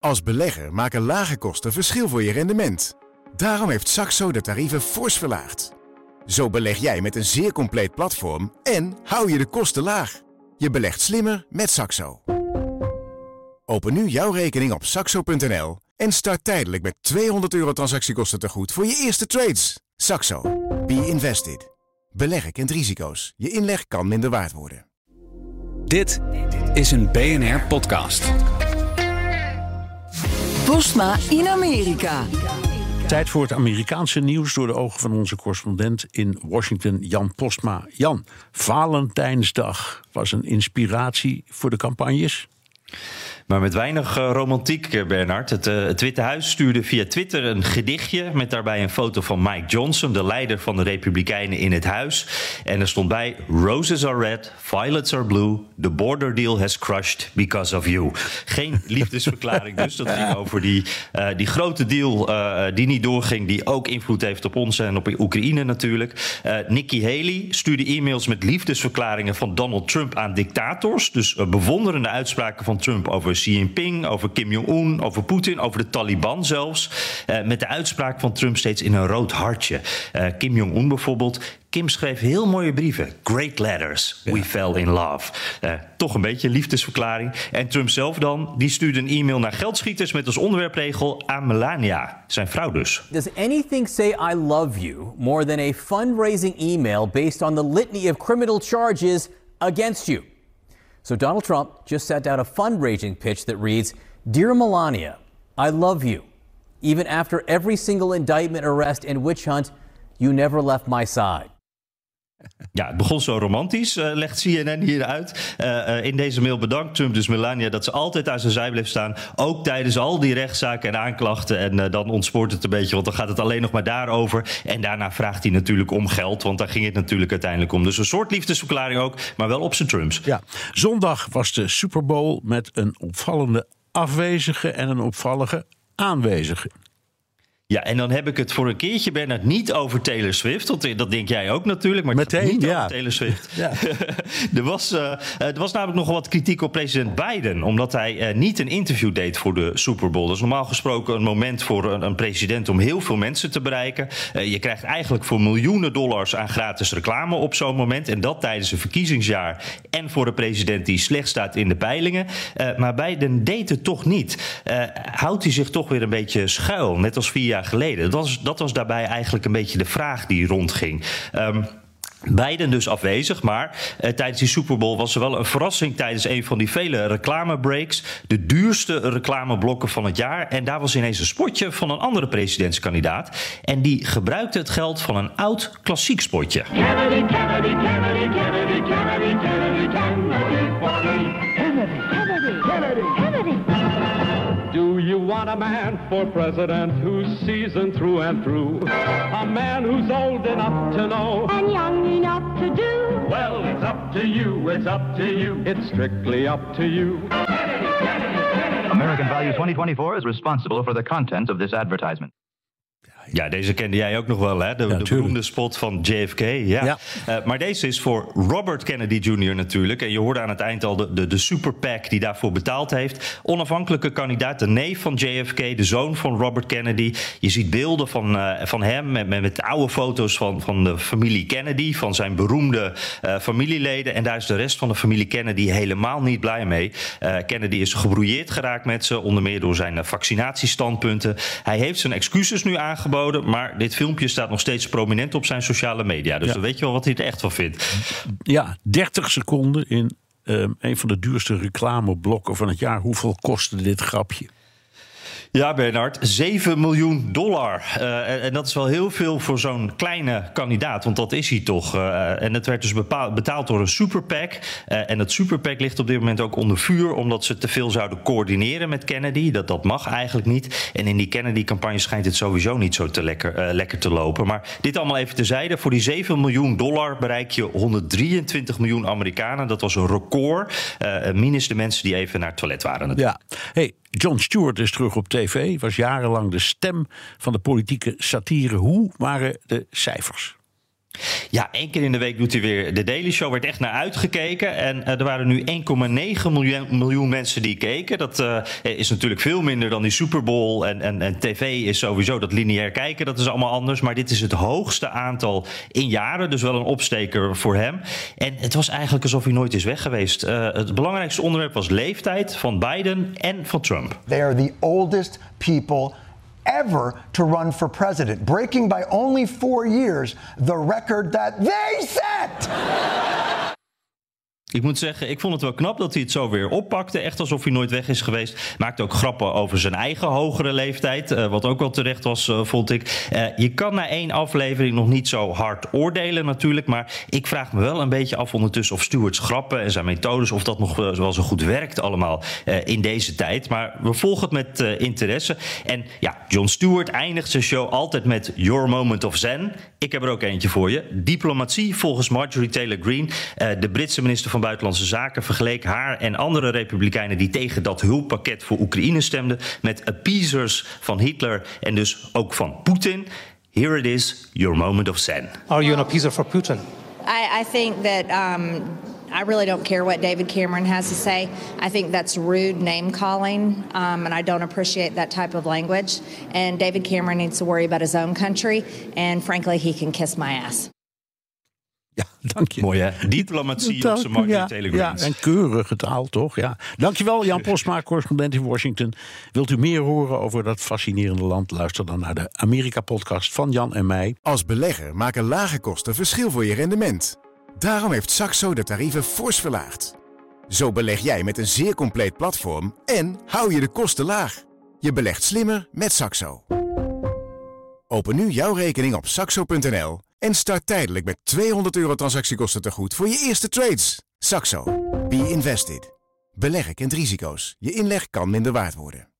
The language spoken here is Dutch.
Als belegger maken lage kosten verschil voor je rendement. Daarom heeft Saxo de tarieven fors verlaagd. Zo beleg jij met een zeer compleet platform en hou je de kosten laag. Je belegt slimmer met Saxo. Open nu jouw rekening op saxo.nl en start tijdelijk met 200 euro transactiekosten te goed voor je eerste trades. Saxo. Be invested. Beleggen kent risico's. Je inleg kan minder waard worden. Dit is een BNR podcast. Postma in Amerika. Tijd voor het Amerikaanse nieuws door de ogen van onze correspondent in Washington, Jan Postma. Jan, Valentijnsdag was een inspiratie voor de campagnes? Maar met weinig uh, romantiek, eh, Bernard. Het, uh, het, Witte Huis stuurde via Twitter een gedichtje. met daarbij een foto van Mike Johnson, de leider van de Republikeinen in het huis. En er stond bij: Roses are red, violets are blue. The border deal has crushed because of you. Geen liefdesverklaring dus. Dat ging over die, uh, die grote deal die niet doorging. die ook invloed heeft op ons en op Oekraïne natuurlijk. Nikki Haley stuurde e-mails met liefdesverklaringen van Donald Trump aan dictators. Dus bewonderende uitspraken van Trump over Xi Jinping, over Kim Jong-un, over Poetin, over de Taliban zelfs. Uh, met de uitspraak van Trump steeds in een rood hartje. Uh, Kim Jong-un bijvoorbeeld. Kim schreef heel mooie brieven. Great letters. We fell in love. Uh, toch een beetje liefdesverklaring. En Trump zelf dan, die stuurde een e-mail naar geldschieters met als onderwerpregel aan Melania, zijn vrouw dus. Does anything say I love you more than a fundraising email based on the litany of criminal charges against you? So Donald Trump just sent out a fundraising pitch that reads Dear Melania, I love you. Even after every single indictment, arrest, and witch hunt, you never left my side. Ja, het begon zo romantisch, uh, legt CNN hier uit. Uh, uh, in deze mail bedankt Trump dus Melania dat ze altijd aan zijn zij bleef staan. Ook tijdens al die rechtszaken en aanklachten. En dan ontspoort het een beetje, want dan gaat het alleen nog maar daarover. En daarna vraagt hij natuurlijk om geld, want daar ging het natuurlijk uiteindelijk om. Dus een soort liefdesverklaring ook, maar wel op zijn Trumps. Ja, zondag was de Super Bowl met een opvallende afwezige en een opvallende aanwezige. Ja, en dan heb ik het voor een keertje, Bernard, niet over Taylor Swift. Want dat denk jij ook natuurlijk, maar Meteen, niet ja. over Taylor Swift. Ja. er, was, uh, er was namelijk nogal wat kritiek op president Biden... omdat hij uh, niet een interview deed voor de Super Bowl. Dat is normaal gesproken een moment voor een, een president... om heel veel mensen te bereiken. Uh, je krijgt eigenlijk voor miljoenen dollars aan gratis reclame op zo'n moment. En dat tijdens een verkiezingsjaar. En voor een president die slecht staat in de peilingen. maar Biden deed het toch niet. houdt hij zich toch weer een beetje schuil, net als vier geleden. Dat was, dat was daarbij eigenlijk een beetje de vraag die rondging. Um, Beiden dus afwezig, maar eh, tijdens die Super Bowl was er wel een verrassing tijdens een van die vele reclamebreaks. De duurste reclameblokken van het jaar. En daar was ineens een spotje van een andere presidentskandidaat. En die gebruikte het geld van een oud klassiek spotje. Want a man for president who's seasoned through and through? A man who's old enough to know and young enough to do? Well, it's up to you, it's up to you, it's strictly up to you. American Value 2024 is responsible for the content of this advertisement. Ja, deze kende jij ook nog wel, hè? De, ja, de beroemde spot van JFK. Ja. ja. Uh, maar deze is voor Robert Kennedy Jr. natuurlijk. En je hoorde aan het eind al de, de, de super PAC die daarvoor betaald heeft. Onafhankelijke kandidaat, de neef van JFK, de zoon van Robert Kennedy. Je ziet beelden van, uh, van hem met, met, met, oude foto's van, van de familie Kennedy, van zijn beroemde uh, familieleden. En daar is de rest van de familie Kennedy helemaal niet blij mee. Kennedy is gebrouilleerd geraakt met ze, onder meer door zijn vaccinatiestandpunten. Hij heeft zijn excuses nu aangeboden. Maar dit filmpje staat nog steeds prominent op zijn sociale media. Dus ja. dan weet je wel wat hij er echt van vindt. Ja, 30 seconden in um, een van de duurste reclameblokken van het jaar. Hoeveel kostte dit grapje? Ja, Bernard, 7 miljoen dollar. Uh, en, dat is wel heel veel voor zo'n kleine kandidaat, want dat is hij toch. Uh, en het werd dus bepaald, betaald door een super PAC. Uh, en dat super PAC ligt op dit moment ook onder vuur, omdat ze te veel zouden coördineren met Kennedy. Dat, dat mag eigenlijk niet. En in die Kennedy-campagne schijnt het sowieso niet zo te lekker, lekker te lopen. Maar dit allemaal even terzijde. Voor die 7 miljoen dollar bereik je 123 miljoen Amerikanen. Dat was een record. minus de mensen die even naar het toilet waren. Ja, hey, John Stewart is terug op tv, was jarenlang de stem van de politieke satire. Hoe waren de cijfers? Ja, één keer in de week doet hij weer de Daily Show. Werd echt naar uitgekeken. En uh, er waren nu 1,9 miljoen, miljoen, mensen die keken. Dat uh, is natuurlijk veel minder dan die Super Bowl. En, en, en tv is sowieso dat lineair kijken. Dat is allemaal anders. Maar dit is het hoogste aantal in jaren. Dus wel een opsteker voor hem. En het was eigenlijk alsof hij nooit is weg geweest. Uh, het belangrijkste onderwerp was leeftijd van Biden en van Trump. They are the oldest people ever to run for president, breaking by only four years the record that they set. Ik moet zeggen, ik vond het wel knap dat hij het zo weer oppakte. Echt alsof hij nooit weg is geweest. Maakte ook grappen over zijn eigen hogere leeftijd. Uh, wat ook wel terecht was, uh, vond ik. Uh, je kan na één aflevering nog niet zo hard oordelen natuurlijk. Maar ik vraag me wel een beetje af ondertussen of Stewart's grappen en zijn methodes... of dat nog wel zo goed werkt allemaal in deze tijd. Maar we volgen het met interesse. En ja, Jon Stewart eindigt zijn show altijd met Your Moment of Zen. Ik heb er ook eentje voor je. Diplomatie volgens Marjorie Taylor Greene. de Britse minister van Buitenlandse Zaken vergeleek haar en andere republikeinen die tegen dat hulppakket voor Oekraïne stemden met appeasers van Hitler en dus ook van Poetin. Here it is, your moment of zen. Are you an appeaser for Putin? I, I think that um, I really don't care what David Cameron has to say. I think that's rude name calling, um, and I don't appreciate that type of language. And David Cameron needs to worry about his own country, and frankly, he can kiss my ass. Ja, dank je. Mooi hè? Diplomatie op zijn ja, Ja, en keurige taal toch? Ja. Dankjewel Jan Posma, correspondent in Washington. Wilt u meer horen over dat fascinerende land? Luister dan naar de Amerika-podcast van Jan en mij. Als belegger maken lage kosten verschil voor je rendement. Daarom heeft Saxo de tarieven fors verlaagd. Zo beleg jij met een zeer compleet platform en hou je de kosten laag. Je belegt slimmer met Saxo. Open nu jouw rekening op saxo.nl en start tijdelijk met 200 euro transactiekosten te goed voor je eerste trades. Saxo. Be invested. Beleggen kent risico's. Je inleg kan minder waard worden.